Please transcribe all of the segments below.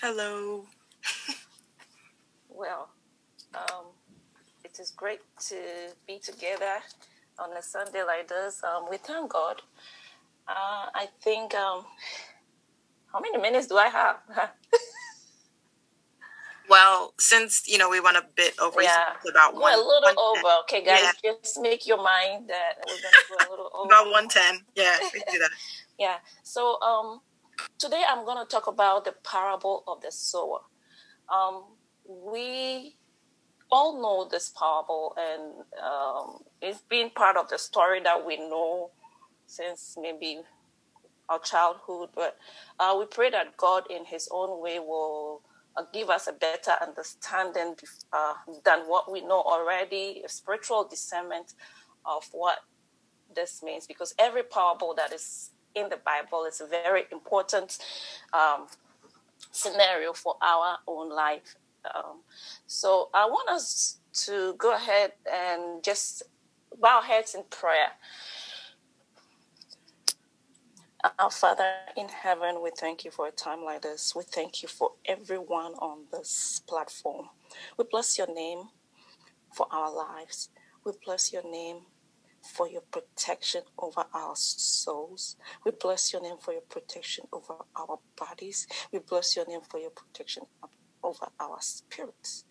Hello. well, um, it is great to be together on a Sunday like this. Um, we thank God. Uh, I think, um, how many minutes do I have? well, since, you know, we went a bit over, yeah. about one. a little one over. Okay, guys, yeah. just make your mind that we're going to go a little over. about 110. Yeah, we do that. yeah. So, um, today I'm going to talk about the parable of the sower. Um, we all know this parable, and um, it's been part of the story that we know since maybe our childhood. But uh, we pray that God, in His own way, will uh, give us a better understanding uh, than what we know already, a spiritual discernment of what this means. Because every parable that is in the Bible is a very important um, scenario for our own life. Um, so I want us to go ahead and just bow our heads in prayer. Our Father in heaven, we thank you for a time like this. We thank you for everyone on this platform. We bless your name for our lives. We bless your name for your protection over our souls. We bless your name for your protection over our bodies. We bless your name for your protection over our spirits.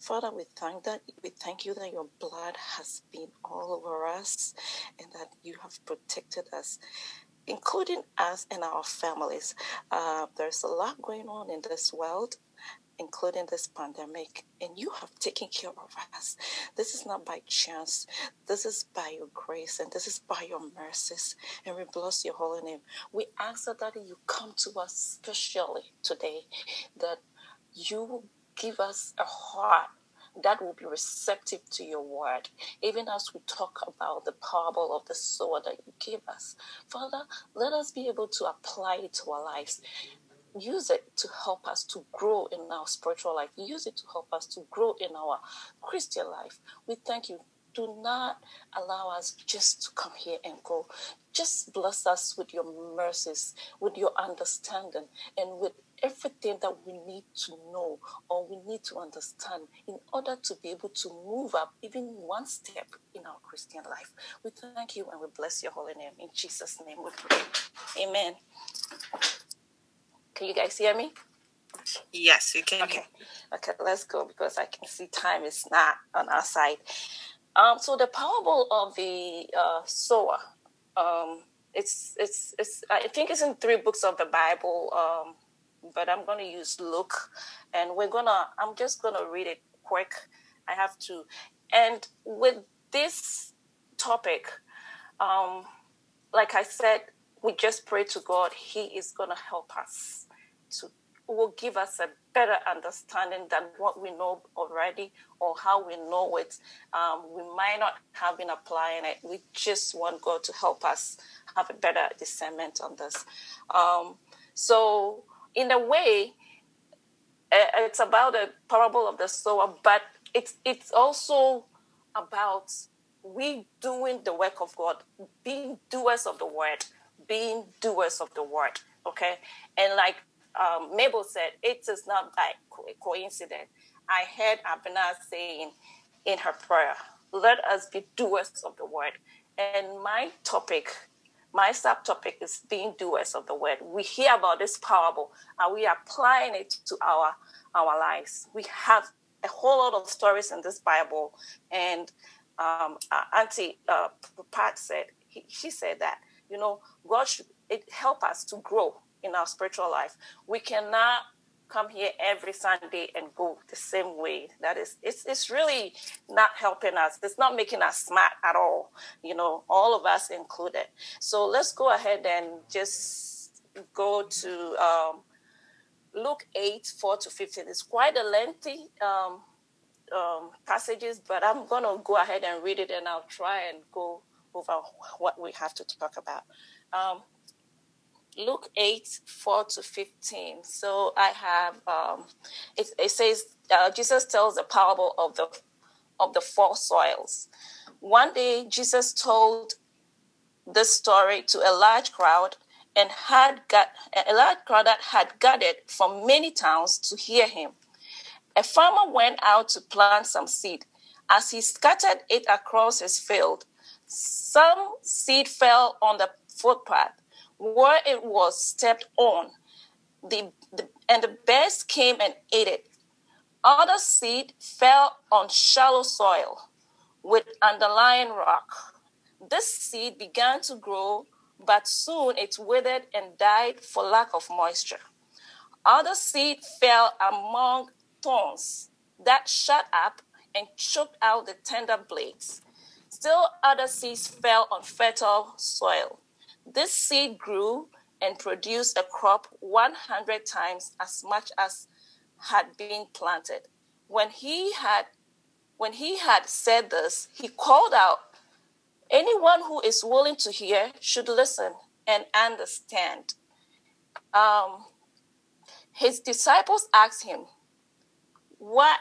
Father, we thank that we thank you that your blood has been all over us and that you have protected us including us and our families. Uh, there's a lot going on in this world, including this pandemic, and you have taken care of us. This is not by chance, this is by your grace, and this is by your mercies. And we bless your holy name. We ask that you come to us specially today, that you give us a heart that will be receptive to your word, even as we talk about the parable of the sower that you give us. Father, let us be able to apply it to our lives use it to help us to grow in our spiritual life. Use it to help us to grow in our Christian life. We thank you. Do not allow us just to come here and go. Just bless us with your mercies, with your understanding, and with everything that we need to know or we need to understand in order to be able to move up even one step in our Christian life. We thank you and we bless your holy name. In Jesus' name we pray. Amen. Can you guys hear me? Yes, we can. Okay, okay, let's go because I can see time is not on our side. Um, so the parable of the uh, sower, um, it's it's it's I think it's in three books of the Bible, um, but I'm going to use Luke, and we're gonna I'm just gonna read it quick. I have to, and with this topic, um, like I said, we just pray to God. He is going to help us to will give us a better understanding than what we know already or how we know it. Um, we might not have been applying it. We just want God to help us have a better discernment on this. Um, so, in a way, it's about the parable of the sower, but it's it's also about we doing the work of God, being doers of the word being doers of the word. Okay. And like um, Mabel said, it is not by coincidence. I heard Abena saying in her prayer, let us be doers of the word. And my topic, my subtopic is being doers of the word. We hear about this parable and we are applying it to our our lives. We have a whole lot of stories in this Bible, and um, Auntie uh, Pat said he, she said that you know, God should help us to grow in our spiritual life. We cannot come here every Sunday and go the same way. That is, it's, it's really not helping us. It's not making us smart at all, you know, all of us included. So let's go ahead and just go to um, Luke 8, 4 to 15. It's quite a lengthy um, um, passages, but I'm going to go ahead and read it and I'll try and go over what we have to talk about. Um, Luke 8, 4 to 15. So I have, um, it, it, says, uh, Jesus tells the parable of the, of the four soils. One day, Jesus told this story to a large crowd, and had got a large crowd that had gathered from many towns to hear him. A farmer went out to plant some seed. As he scattered it across his field, some seed fell on the footpath where it was stepped on, the, the, and the bears came and ate it. Other seed fell on shallow soil with underlying rock. This seed began to grow, but soon it withered and died for lack of moisture. Other seed fell among thorns that shut up and choked out the tender blades. Still, other seeds fell on fertile soil. This seed grew and produced a crop 100 times as much as had been planted. When he had when he had said this, he called out, Anyone who is willing to hear should listen and understand. Um, his disciples asked him, What?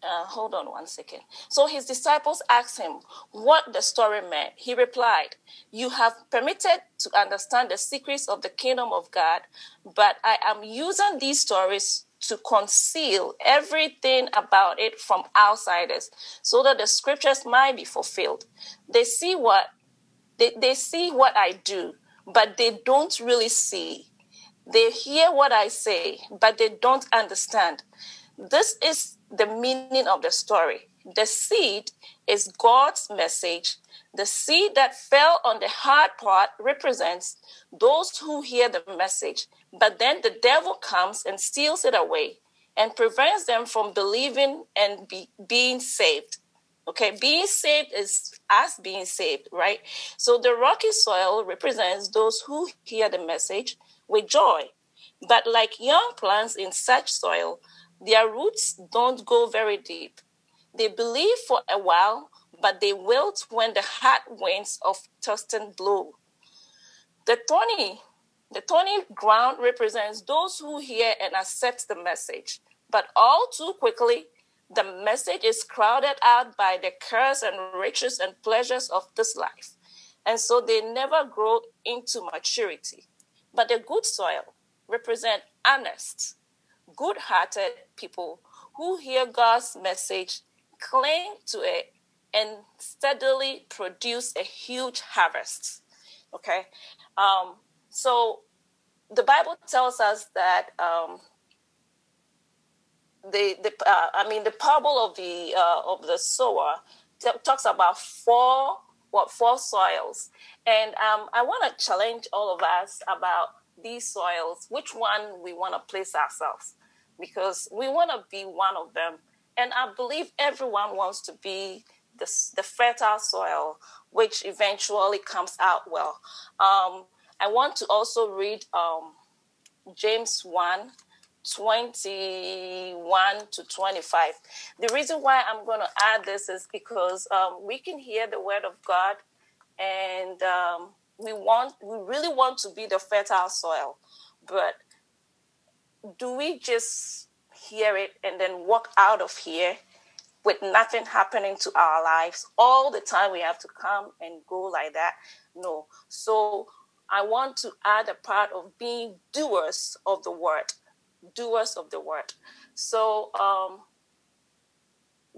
Uh, hold on one second. So his disciples asked him what the story meant. He replied, You have permitted to understand the secrets of the kingdom of God, but I am using these stories to conceal everything about it from outsiders so that the scriptures might be fulfilled. They see what they, they see what I do, but they don't really see. They hear what I say, but they don't understand. This is the meaning of the story. The seed is God's message. The seed that fell on the hard part represents those who hear the message but then the devil comes and steals it away and prevents them from believing and be, being saved. Okay, being saved is us being saved, right? So the rocky soil represents those who hear the message with joy. But like young plants in such soil, their roots don't go very deep. They believe for a while, but they wilt when the hard winds of testing blow. The thorny the thorny ground represents those who hear and accept the message, but all too quickly, the message is crowded out by the cares and riches and pleasures of this life. And so they never grow into maturity. But the good soil represent honest, good hearted people who hear God's message, cling to it, and steadily produce a huge harvest. Okay? Um, so the Bible tells us that um, the the uh, I mean the parable of the uh, of the sower t- talks about four what four soils, and um, I want to challenge all of us about these soils. Which one we want to place ourselves, because we want to be one of them, and I believe everyone wants to be the the fertile soil, which eventually comes out well. Um, I want to also read um, James 1 21 to 25. The reason why I'm going to add this is because um, we can hear the word of God and um, we want we really want to be the fertile soil but do we just hear it and then walk out of here with nothing happening to our lives all the time we have to come and go like that no so I want to add a part of being doers of the word, doers of the word. So um,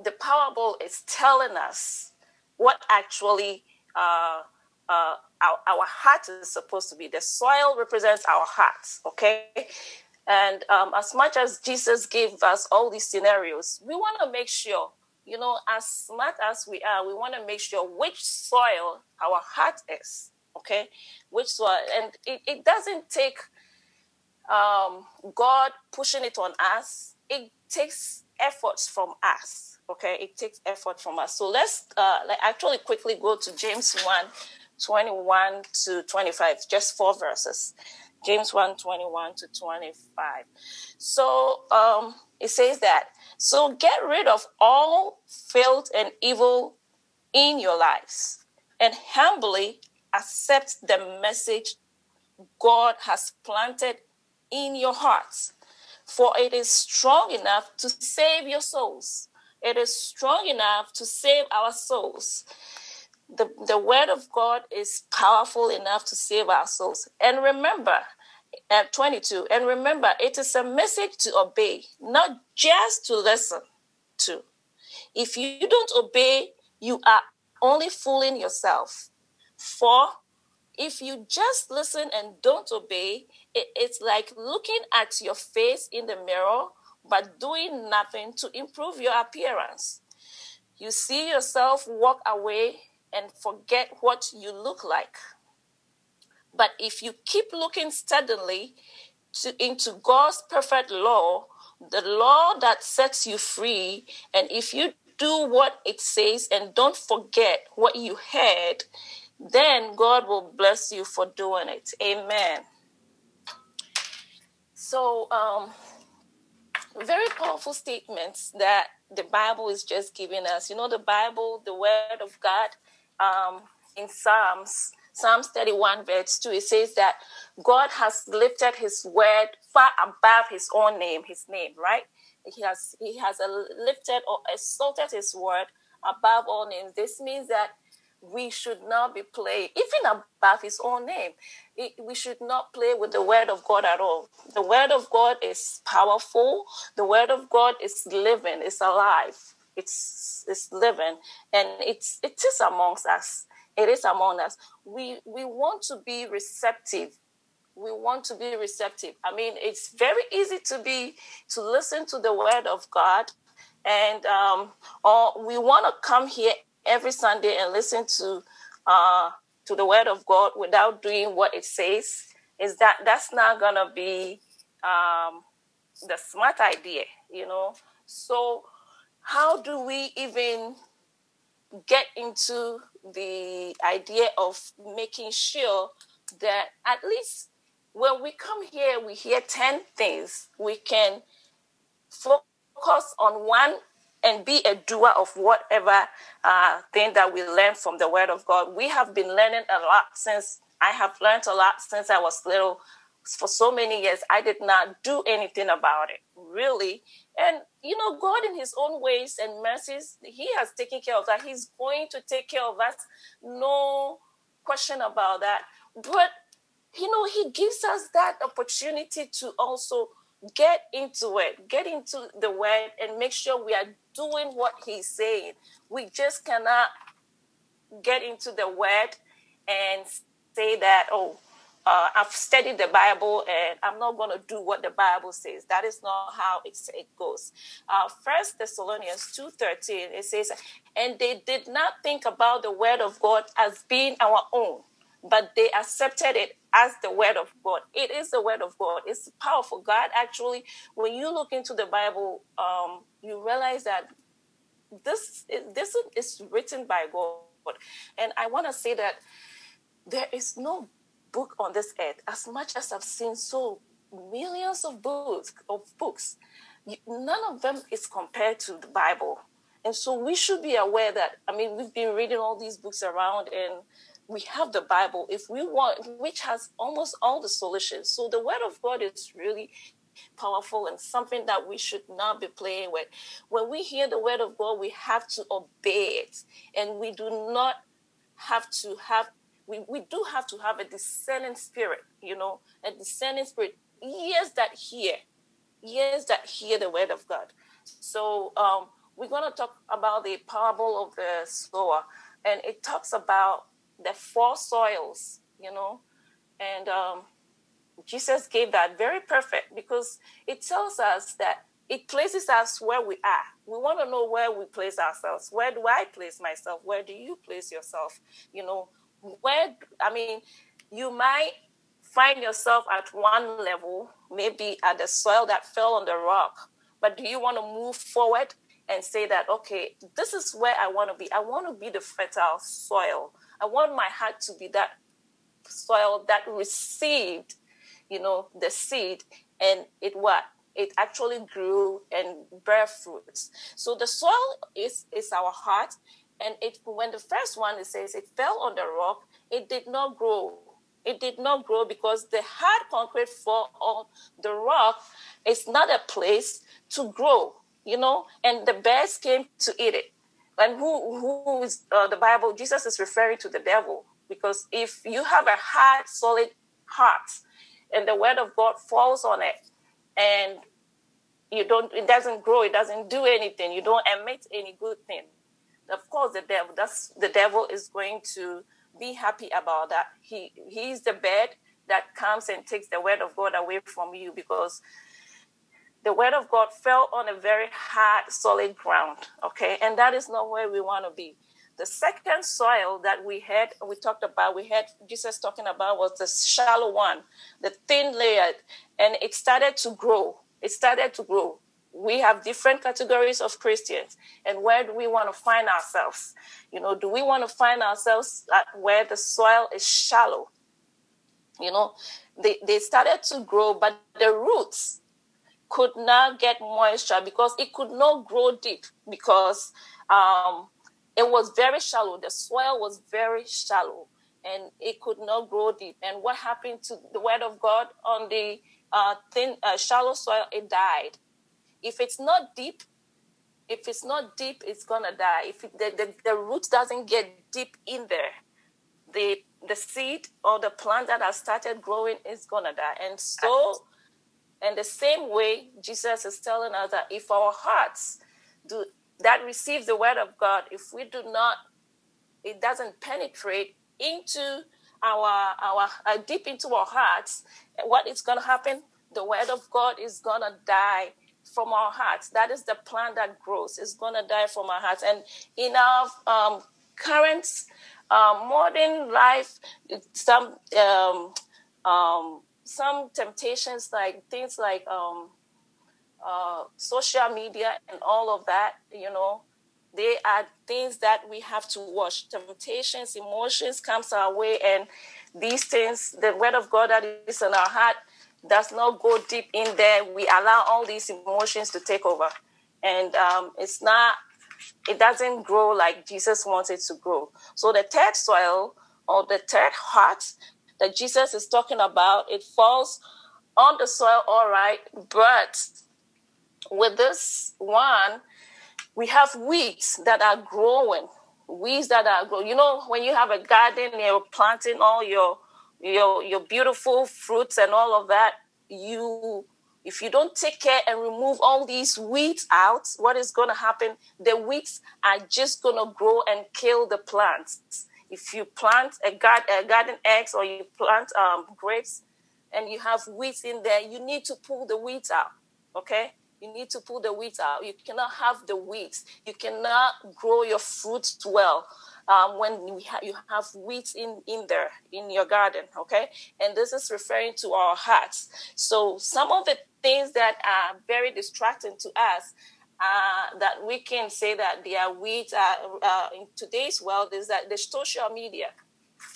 the parable is telling us what actually uh, uh, our, our heart is supposed to be. The soil represents our hearts, okay? And um, as much as Jesus gave us all these scenarios, we want to make sure, you know, as smart as we are, we want to make sure which soil our heart is okay? Which soil. and it, it doesn't take um, god pushing it on us. It takes efforts from us okay? It takes effort from us. So let's uh, like actually quickly go to james 1 21 to 25 just four verses james 1 21 to 25 so um, it says that so get rid of all filth and evil in your lives and humbly accept the message God has planted in your hearts. For it is strong enough to save your souls. It is strong enough to save our souls. The, the word of God is powerful enough to save our souls. And remember, at 22, and remember, it is a message to obey, not just to listen to. If you don't obey, you are only fooling yourself. For if you just listen and don't obey, it, it's like looking at your face in the mirror but doing nothing to improve your appearance. You see yourself walk away and forget what you look like. But if you keep looking steadily to, into God's perfect law, the law that sets you free, and if you do what it says and don't forget what you heard, then God will bless you for doing it. Amen. So, um, very powerful statements that the Bible is just giving us. You know, the Bible, the Word of God, um, in Psalms, Psalms 31, verse 2, it says that God has lifted his word far above his own name, his name, right? He has he has lifted or exalted his word above all names. This means that we should not be playing, even above his own name. we should not play with the word of God at all. The word of God is powerful. The word of God is living, it's alive, it's it's living, and it's it is amongst us. It is among us. We we want to be receptive. We want to be receptive. I mean, it's very easy to be to listen to the word of God, and um, or we want to come here every Sunday and listen to uh, to the Word of God without doing what it says, is that that's not gonna be um, the smart idea, you know. So, how do we even get into the idea of making sure that at least when we come here, we hear 10 things, we can focus on one and be a doer of whatever uh, thing that we learn from the Word of God. We have been learning a lot since I have learned a lot since I was little. For so many years, I did not do anything about it, really. And, you know, God, in His own ways and mercies, He has taken care of that. He's going to take care of us. No question about that. But, you know, He gives us that opportunity to also get into it, get into the word, and make sure we are doing what he's saying. We just cannot get into the word and say that, oh, uh, I've studied the Bible and I'm not going to do what the Bible says. That is not how it, it goes. Uh, First Thessalonians two thirteen it says, and they did not think about the word of God as being our own, but they accepted it as the word of God. It is the word of God. It's powerful. God actually, when you look into the Bible, um, you realize that this this is written by God. And I want to say that there is no book on this earth, as much as I've seen so millions of books of books, none of them is compared to the Bible. And so we should be aware that I mean we've been reading all these books around and we have the Bible, if we want, which has almost all the solutions. So the Word of God is really powerful and something that we should not be playing with. When we hear the Word of God, we have to obey it, and we do not have to have. We, we do have to have a discerning spirit, you know, a discerning spirit, ears that hear, ears that hear the word of God. So um, we're going to talk about the parable of the sower, and it talks about the four soils, you know, and um, Jesus gave that very perfect because it tells us that it places us where we are. We want to know where we place ourselves. Where do I place myself? Where do you place yourself? You know, where, I mean, you might find yourself at one level, maybe at the soil that fell on the rock, but do you want to move forward and say that, okay, this is where I want to be? I want to be the fertile soil. I want my heart to be that soil that received, you know, the seed and it what? It actually grew and bear fruits. So the soil is is our heart. And it when the first one it says it fell on the rock, it did not grow. It did not grow because the hard concrete fall on the rock is not a place to grow, you know, and the bears came to eat it and who who is uh, the Bible? Jesus is referring to the devil because if you have a hard, solid heart, and the word of God falls on it, and you don't, it doesn't grow, it doesn't do anything, you don't emit any good thing. Of course, the devil, that's the devil is going to be happy about that. He he's the bed that comes and takes the word of God away from you because the word of God fell on a very hard, solid ground. Okay, and that is not where we want to be. The second soil that we had, we talked about, we had Jesus talking about was the shallow one, the thin layer, and it started to grow. It started to grow. We have different categories of Christians, and where do we want to find ourselves? You know, do we want to find ourselves where the soil is shallow? You know, they, they started to grow, but the roots could not get moisture because it could not grow deep because um, it was very shallow. The soil was very shallow and it could not grow deep. And what happened to the word of God on the uh, thin, uh, shallow soil? It died. If it's not deep, if it's not deep, it's gonna die. If it, the, the, the root doesn't get deep in there, the the seed or the plant that has started growing is gonna die. And so and the same way, Jesus is telling us that if our hearts do that receive the word of God, if we do not, it doesn't penetrate into our our uh, deep into our hearts, what is to happen? The word of God is to die from our hearts. That is the plant that grows. It's going to die from our hearts. And in our um, current uh, modern life, some um, um, some temptations like things like um, uh, social media and all of that, you know, they are things that we have to watch. Temptations, emotions comes our way, and these things, the word of God that is in our heart, does not go deep in there. We allow all these emotions to take over, and um, it's not. It doesn't grow like Jesus wants it to grow. So the third soil or the third heart that Jesus is talking about, it falls on the soil, all right, but with this one, we have weeds that are growing. Weeds that are growing. You know, when you have a garden, you're planting all your your your beautiful fruits and all of that. You, if you don't take care and remove all these weeds out, what is going to happen? The weeds are just going to grow and kill the plants if you plant a, garden, a garden eggs or you plant um, grapes and you have weeds in there, you need to pull the weeds out. Okay? You need to pull the weeds out. You cannot have the weeds. You cannot grow your fruits well um, when you, ha- you have weeds in, in there in your garden. Okay? And this is referring to our hearts. So some of the things that are very distracting to us uh, that we can say that they are weeds uh, uh, in today's world is that the social media,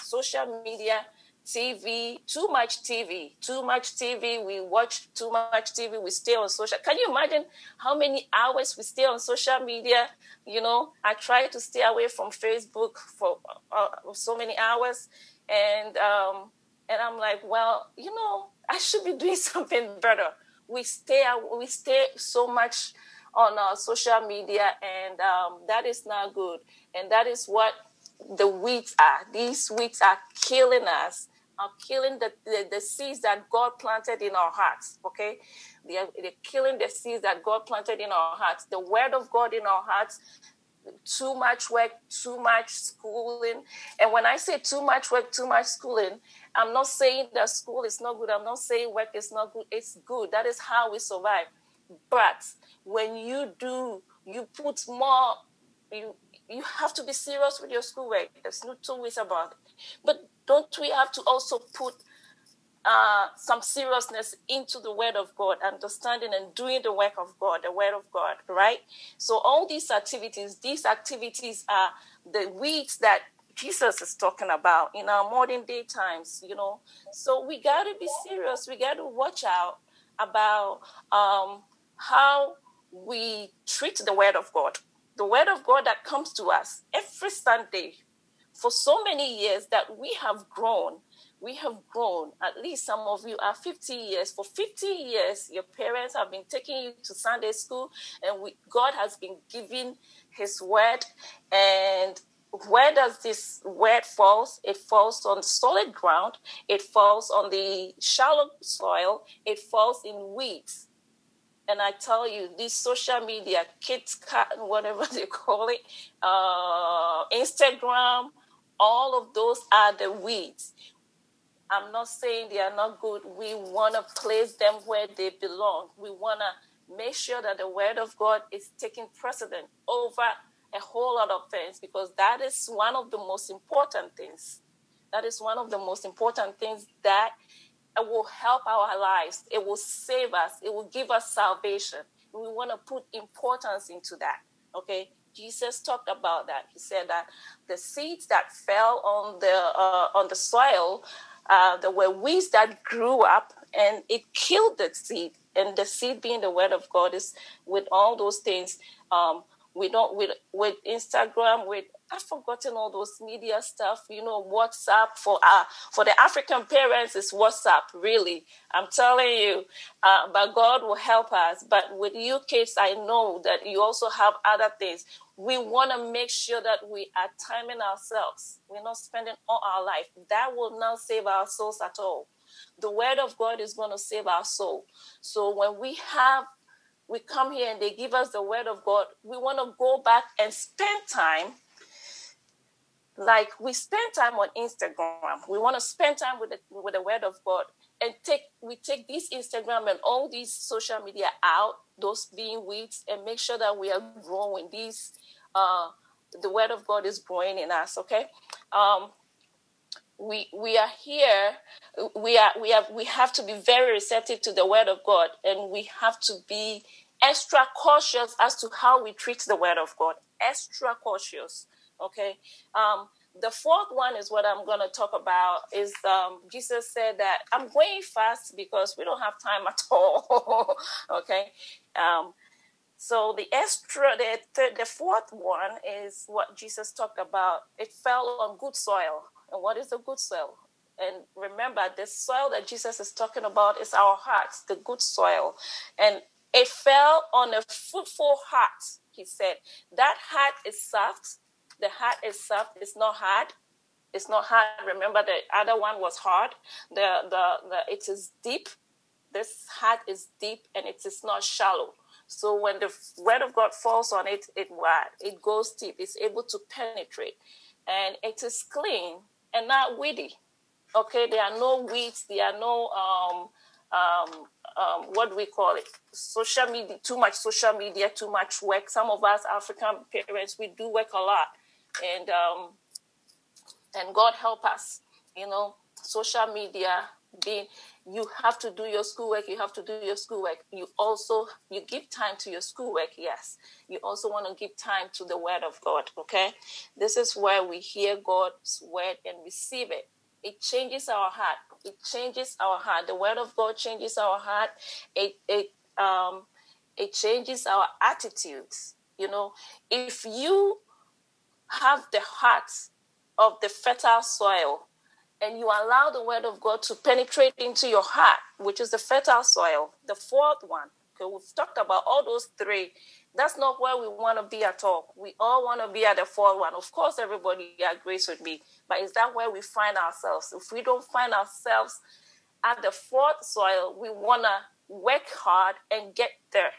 social media, TV, too much TV, too much TV. We watch too much TV. We stay on social. Can you imagine how many hours we stay on social media? You know, I try to stay away from Facebook for uh, so many hours, and um, and I'm like, well, you know, I should be doing something better. We stay, we stay so much on our social media, and um, that is not good. And that is what the weeds are. These weeds are killing us, are killing the, the, the seeds that God planted in our hearts. Okay, they are, they're killing the seeds that God planted in our hearts. The word of God in our hearts. Too much work, too much schooling. And when I say too much work, too much schooling, I'm not saying that school is not good. I'm not saying work is not good. It's good. That is how we survive. But when you do, you put more, you you have to be serious with your schoolwork. There's no two ways about it. But don't we have to also put uh, some seriousness into the Word of God, understanding and doing the work of God, the Word of God, right? So all these activities, these activities are the weeds that Jesus is talking about in our modern day times, you know. So we got to be serious. We got to watch out about um, how we treat the Word of God. The Word of God that comes to us every Sunday for so many years that we have grown. We have grown. At least some of you are 50 years. For 50 years, your parents have been taking you to Sunday school, and we, God has been giving His word. And where does this word falls? It falls on solid ground. It falls on the shallow soil. It falls in weeds. And I tell you, this social media, kids, cat, whatever they call it, uh, Instagram, all of those are the weeds. I'm not saying they are not good. We want to place them where they belong. We want to make sure that the word of God is taking precedent over a whole lot of things because that is one of the most important things. That is one of the most important things that will help our lives. It will save us. It will give us salvation. We want to put importance into that. Okay. Jesus talked about that. He said that the seeds that fell on the uh, on the soil, uh, there were weeds that grew up, and it killed the seed. And the seed being the word of God is with all those things. Um, we don't with with Instagram with I've forgotten all those media stuff. You know, WhatsApp for uh for the African parents is WhatsApp. Really, I'm telling you. Uh, but God will help us. But with you kids, I know that you also have other things. We want to make sure that we are timing ourselves. We're not spending all our life. That will not save our souls at all. The Word of God is going to save our soul. So when we have we come here and they give us the word of God, we want to go back and spend time. Like we spend time on Instagram, we want to spend time with the, with the word of God, and take we take this Instagram and all these social media out, those being weeds, and make sure that we are growing. These, uh, the word of God is growing in us. Okay, um, we we are here we are we have we have to be very receptive to the word of god and we have to be extra cautious as to how we treat the word of god. Extra cautious okay? Um the fourth one is what i'm going to talk about is um, jesus said that i'm going fast because we don't have time at all okay? Um, so the extra the, the fourth one is what jesus talked about. It fell on good soil and what is the good soil? And remember, the soil that Jesus is talking about is our hearts, the good soil. And it fell on a fruitful heart, he said. That heart is soft. The heart is soft. It's not hard. It's not hard. Remember, the other one was hard. The, the, the, it is deep. This heart is deep and it is not shallow. So when the word of God falls on it, it what? It goes deep. It's able to penetrate. And it is clean and not weedy. Okay, there are no weeds, there are no um, um, um, what do we call it? Social media, too much social media, too much work. Some of us African parents, we do work a lot, and um, and God help us. You know, social media being you have to do your schoolwork you have to do your schoolwork. You also you give time to your schoolwork yes. You also want to give time to the word of god okay? This is where we hear god's word and receive it. It changes our heart. It changes our heart. The word of god changes our heart. It it um it changes our attitudes you know? If you have the heart of the fertile soil and you allow the word of God to penetrate into your heart, which is the fertile soil. The fourth one, okay, we've talked about all those three. That's not where we want to be at all. We all want to be at the fourth one. Of course, everybody agrees with me, but is that where we find ourselves? If we don't find ourselves at the fourth soil, we want to work hard and get there.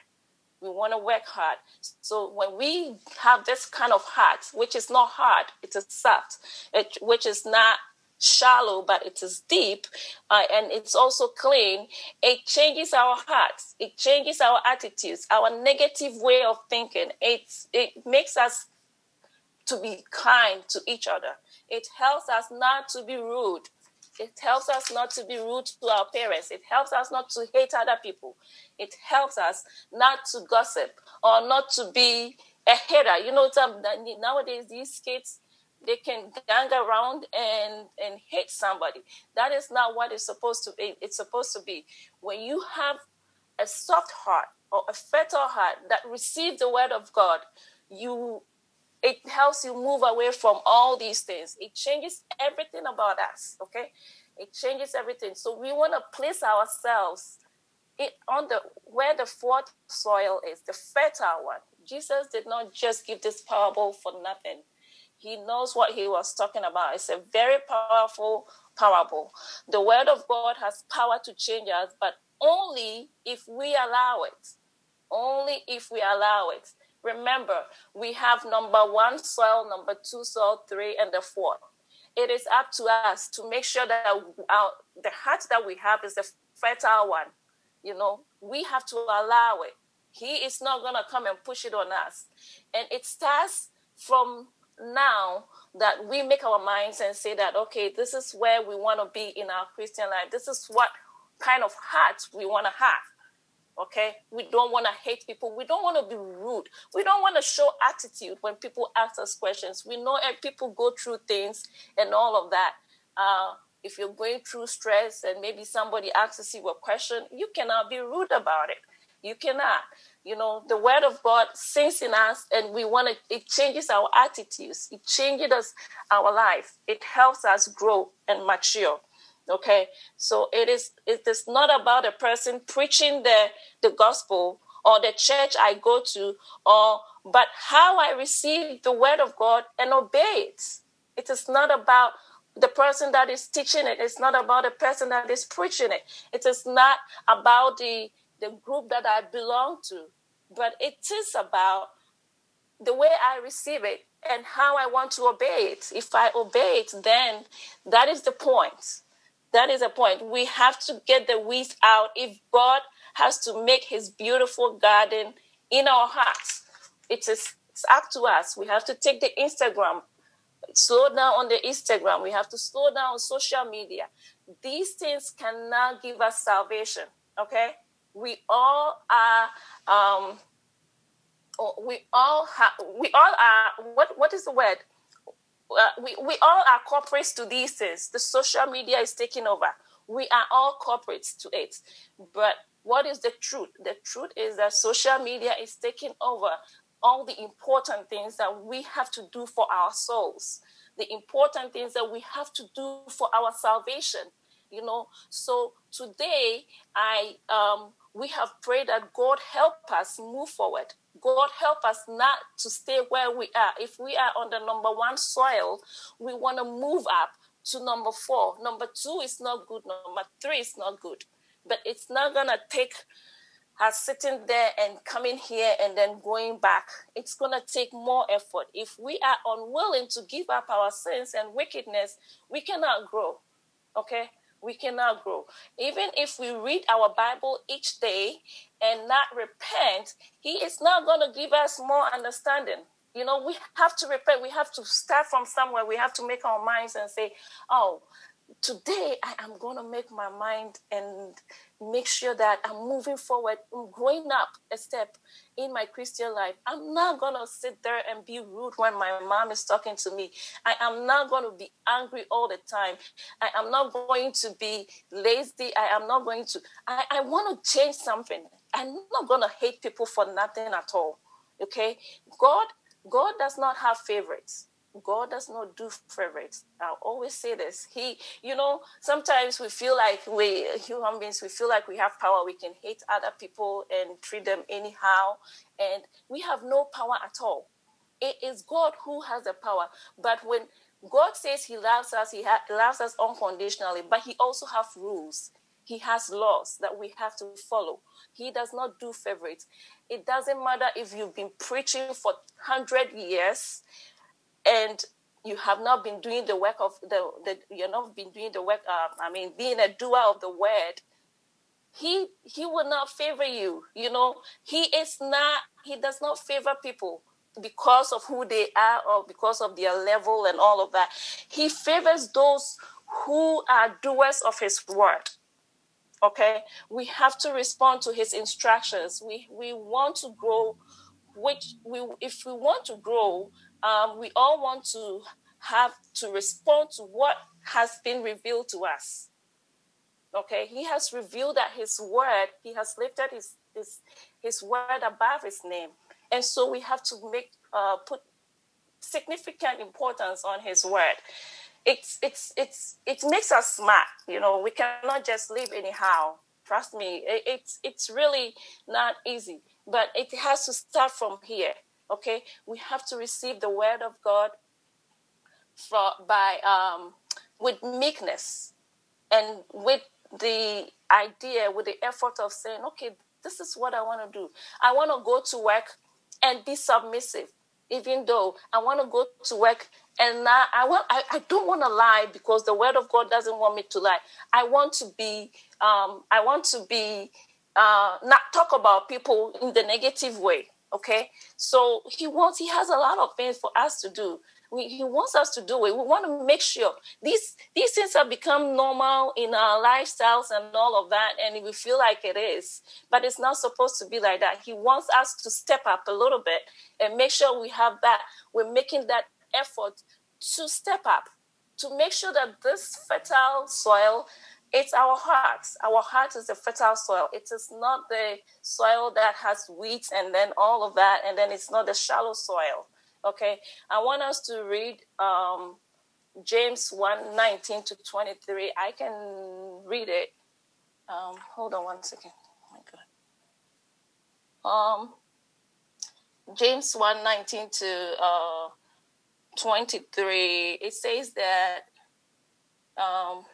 We want to work hard. So when we have this kind of heart, which is not hard, it is a soft, it, which is not shallow, but it is deep, uh, and it's also clean, it changes our hearts. It changes our attitudes, our negative way of thinking. It, it makes us to be kind to each other. It helps us not to be rude. It helps us not to be rude to our parents. It helps us not to hate other people. It helps us not to gossip or not to be a hater. You know, nowadays these kids they can gang around and and hate somebody. That is not what it's supposed to be. It's supposed to be when you have a soft heart or a fertile heart that receives the word of God, you it helps you move away from all these things. It changes everything about us, okay? It changes everything. So we want to place ourselves it on the where the fourth soil is, the fertile one, Jesus did not just give this parable for nothing. He knows what he was talking about. It's a very powerful parable. The word of God has power to change us, but only if we allow it. Only if we allow it. Remember, we have number one soil, number two soil, three, and the fourth. It is up to us to make sure that our, the heart that we have is the fertile one. You know, we have to allow it. He is not going to come and push it on us. And it starts from now that we make our minds and say that, okay, this is where we want to be in our Christian life. This is what kind of heart we want to have. Okay, we don't want to hate people. We don't want to be rude. We don't want to show attitude when people ask us questions. We know people go through things and all of that. Uh, if you're going through stress and maybe somebody asks you a question, you cannot be rude about it. You cannot. You know, the word of God sinks in us and we want to, it changes our attitudes. It changes us, our life. It helps us grow and mature. Okay. So it is, it is not about a person preaching the, the gospel or the church I go to or, but how I receive the word of God and obey it. It is not about the person that is teaching it. It's not about the person that is preaching it. It is not about the the group that I belong to, but it is about the way I receive it and how I want to obey it. If I obey it, then that is the point. That is the point. We have to get the weeds out if God has to make his beautiful garden in our hearts. It is it's up to us. We have to take the Instagram, slow down on the Instagram. We have to slow down on social media. These things cannot give us salvation. Okay? We all are um, we all have we all are what what is the word? Uh, we, we all are corporates to these things. The social media is taking over. We are all corporates to it. But what is the truth? The truth is that social media is taking over all the important things that we have to do for our souls. The important things that we have to do for our salvation you know? So today i um we have prayed that God help us move forward. God help us not to stay where we are. If we are on the number one soil, we want to move up to number four. Number two is not good. Number three is not good. But it's not going to take us sitting there and coming here and then going back. It's going to take more effort. If we are unwilling to give up our sins and wickedness, we cannot grow. Okay? We cannot grow. Even if we read our Bible each day and not repent, He is not going to give us more understanding. You know, we have to repent. We have to start from somewhere. We have to make our minds and say, oh, today I am going to make my mind and make sure that I'm moving forward, I'm growing up a step in my Christian life. I'm not going to sit there and be rude when my mom is talking to me. I am not going to be angry all the time. I am not going to be lazy. I am not going to, I, I want to change something. I'm not going to hate people for nothing at all. Okay? God, God does not have favorites. God does not do favorites. I always say this. He, you know, sometimes we feel like we human beings, we feel like we have power. We can hate other people and treat them anyhow, and we have no power at all. It is God who has the power. But when God says He loves us, He ha- loves us unconditionally, but He also has rules. He has laws that we have to follow. He does not do favorites. It doesn't matter if you've been preaching for 100 years and you have not been doing the work of the, the you're not been doing the work uh, i mean being a doer of the word he he will not favor you you know? He is not he does not favor people because of who they are or because of their level and all of that. He favors those who are doers of his word okay? We have to respond to his instructions. We we want to grow which we if we want to grow um, we all want to have to respond to what has been revealed to us. Okay, he has revealed that his word, he has lifted his his, his word above his name. And so we have to make uh, put significant importance on his word. It's it's it's it makes us smart, you know. We cannot just live anyhow. Trust me, it, it's it's really not easy, but it has to start from here. Okay, we have to receive the word of God for by um, with meekness and with the idea, with the effort of saying, okay, this is what I want to do. I want to go to work and be submissive, even though I want to go to work and now I want I, I don't want to lie because the word of God doesn't want me to lie. I want to be um, I want to be uh, not talk about people in the negative way. Okay, so he wants he has a lot of things for us to do. We, he wants us to do it. We want to make sure these these things have become normal in our lifestyles and all of that, and we feel like it is. But it's not supposed to be like that. He wants us to step up a little bit and make sure we have that. We're making that effort to step up to make sure that this fertile soil it's our hearts. Our heart is the fertile soil. It is not the soil that has weeds and then all of that and then it's not the shallow soil okay? I want us to read um, james 1 19 to 23 i can read it. Um, hold on one second. Oh my god. Um, james 1 19 to uh, 23, it says that um,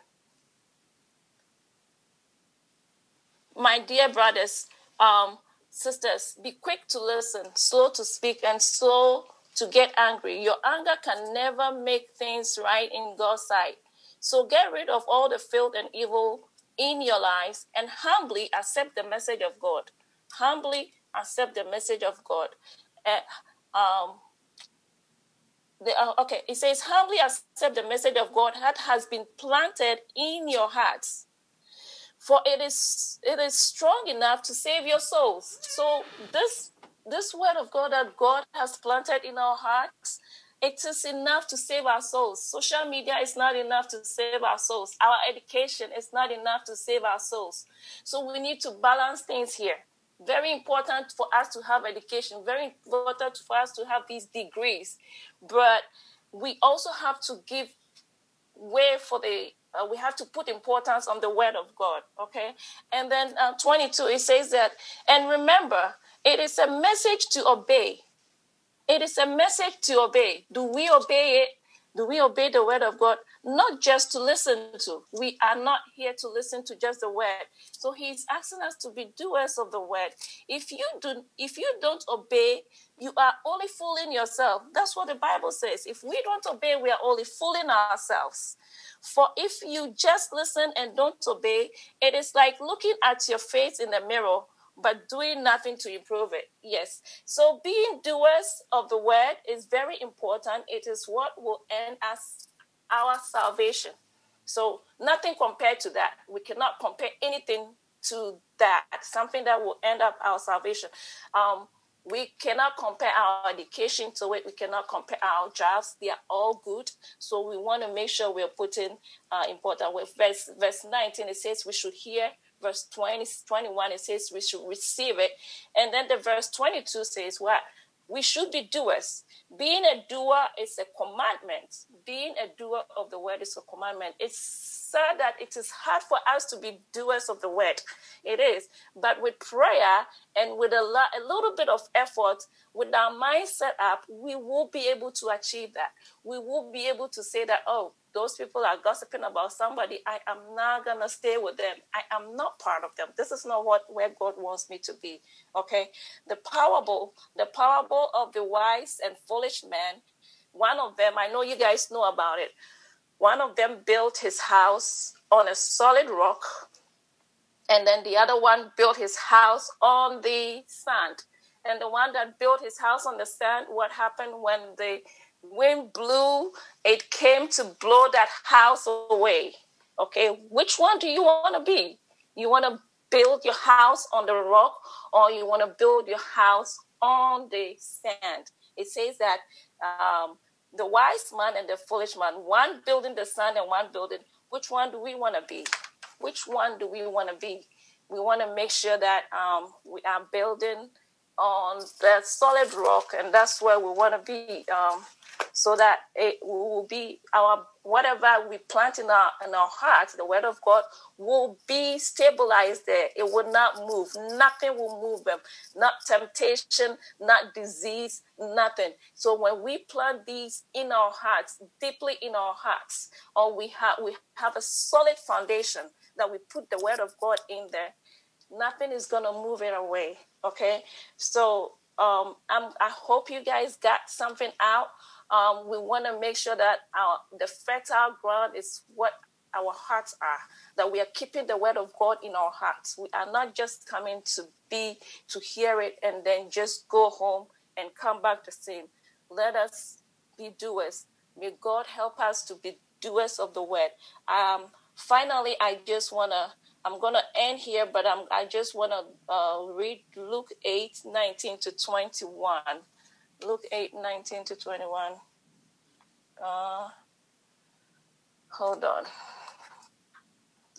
my dear brothers, um, sisters, be quick to listen, slow to speak, and slow to get angry. Your anger can never make things right in God's sight. So get rid of all the filth and evil in your lives and humbly accept the message of God. Humbly accept the message of God. Uh, um, the, uh, okay, it says, humbly accept the message of God that has been planted in your hearts. For it is it is strong enough to save your souls. So this this word of God that God has planted in our hearts, it is enough to save our souls. Social media is not enough to save our souls. Our education is not enough to save our souls. So we need to balance things here. Very important for us to have education, very important for us to have these degrees. But we also have to give way for the uh, we have to put importance on the word of God, okay? And then uh, 22, it says that, and remember, it is a message to obey. It is a message to obey. Do we obey it? Do we obey the word of God? Not just to listen to. We are not here to listen to just the word. So he's asking us to be doers of the word. If you do if you don't obey, you are only fooling yourself. That's what the Bible says. If we don't obey, we are only fooling ourselves. For if you just listen and don't obey, it is like looking at your face in the mirror but doing nothing to improve it. Yes. So being doers of the word is very important. It is what will end us our salvation. So nothing compared to that. We cannot compare anything to that. Something that will end up our salvation. Um, we cannot compare our education to it. We cannot compare our jobs. They are all good. So we want to make sure we're putting uh, important. With verse verse 19, it says we should hear verse 20, 21, it says we should receive it. And then the verse 22 says what? We should be doers. Being a doer is a commandment. Being a doer of the word is a commandment. It's sad that it is hard for us to be doers of the word. It is. But with prayer and with a, a little bit of effort, with our mind set up, we will be able to achieve that. We will be able to say that, oh, those people are gossiping about somebody, I am not gonna stay with them. I am not part of them. This is not what where God wants me to be. Okay. The parable, the parable of the wise and foolish man, one of them, I know you guys know about it. One of them built his house on a solid rock, and then the other one built his house on the sand. And the one that built his house on the sand, what happened when the wind blew, it came to blow that house away. Okay, which one do you want to be? You want to build your house on the rock or you want to build your house on the sand? It says that um, the wise man and the foolish man, one building the sand and one building, which one do we want to be? Which one do we want to be? We want to make sure that um, we are building on that solid rock, and that's where we want to be, um, so that it will be our whatever we plant in our in our hearts, the word of God will be stabilized there. It will not move. Nothing will move them. Not temptation, not disease, nothing. So when we plant these in our hearts, deeply in our hearts, or we have we have a solid foundation that we put the word of God in there, nothing is gonna move it away. Okay, so um, I'm, I hope you guys got something out. Um, we want to make sure that our the fertile ground is what our hearts are. That we are keeping the word of God in our hearts. We are not just coming to be to hear it and then just go home and come back the same. Let us be doers. May God help us to be doers of the word. Um, finally, I just want to I'm going to end here, but I'm, I just want to uh, read Luke 8 19 to 21. Luke 8 19 to 21. Uh, hold on.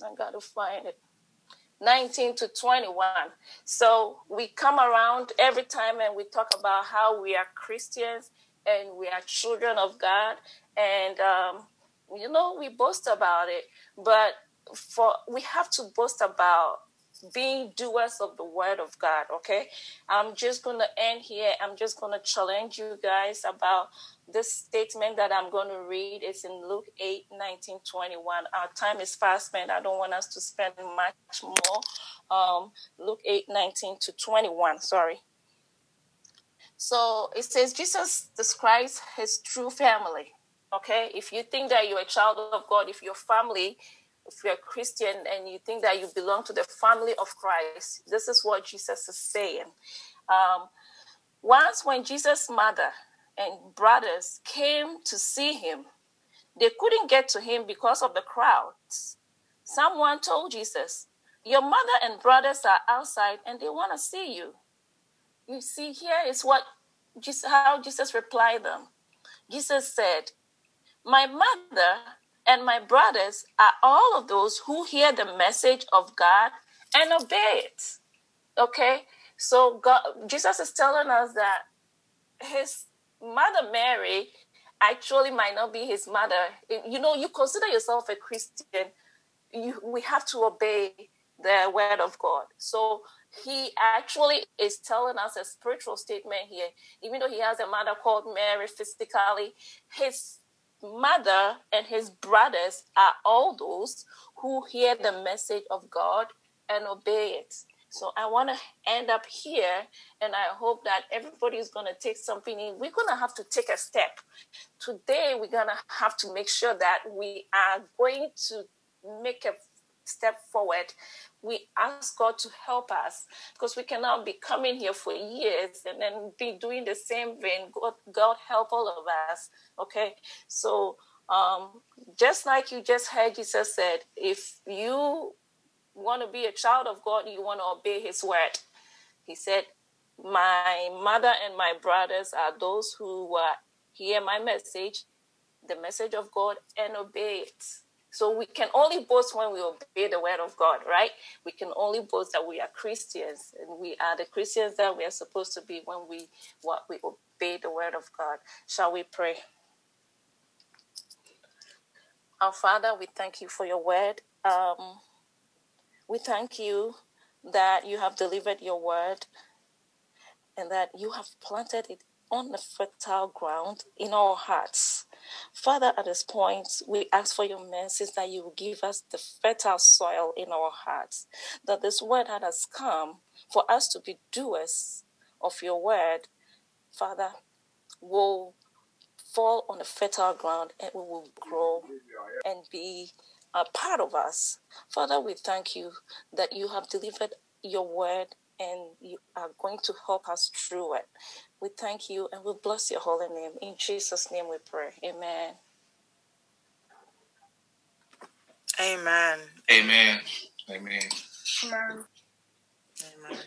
I got to find it. 19 to 21. So we come around every time and we talk about how we are Christians and we are children of God. And, um, you know, we boast about it. But for we have to boast about being doers of the word of God, okay? I'm just going to end here. I'm just going to challenge you guys about this statement that I'm going to read. It's in Luke 8 19 21. Our time is fast spent. I don't want us to spend much more. Um, Luke 8 19 to 21. Sorry. So it says Jesus describes his true family. Okay, if you think that you're a child of God, if your family if you're a Christian and you think that you belong to the family of Christ, this is what Jesus is saying. Um, once, when Jesus' mother and brothers came to see him, they couldn't get to him because of the crowds. Someone told Jesus, Your mother and brothers are outside and they want to see you. You see, here is what Jesus, how Jesus replied them. Jesus said, My mother and my brothers are all of those who hear the message of God and obey it. Okay? So God, Jesus is telling us that his mother Mary actually might not be his mother. You know, you consider yourself a Christian, you, we have to obey the word of God. So he actually is telling us a spiritual statement here. Even though he has a mother called Mary physically, his mother and his brothers are all those who hear the message of God and obey it. So I want to end up here, and I hope that everybody is going to take something in. We're going to have to take a step. Today, we're going to have to make sure that we are going to make a step forward we ask God to help us because we cannot be coming here for years and then be doing the same thing. God, God help all of us. Okay. So, um, just like you just heard Jesus said, if you want to be a child of God, you want to obey his word. He said, My mother and my brothers are those who uh, hear my message, the message of God, and obey it. So we can only boast when we obey the word of God, right? We can only boast that we are Christians and we are the Christians that we are supposed to be when we what we obey the word of God. Shall we pray? Our Father, we thank you for your word. Um, we thank you that you have delivered your word and that you have planted it on the fertile ground in our hearts. Father, at this point, we ask for your mercies that you will give us the fertile soil in our hearts, that this word that has come for us to be doers of your word, Father, will fall on the fertile ground and we will grow and be a part of us. Father, we thank you that you have delivered your word and you are going to help us through it. We thank you and we bless your holy name. In Jesus' name we pray. Amen. Amen. Amen. Amen. Amen. Amen.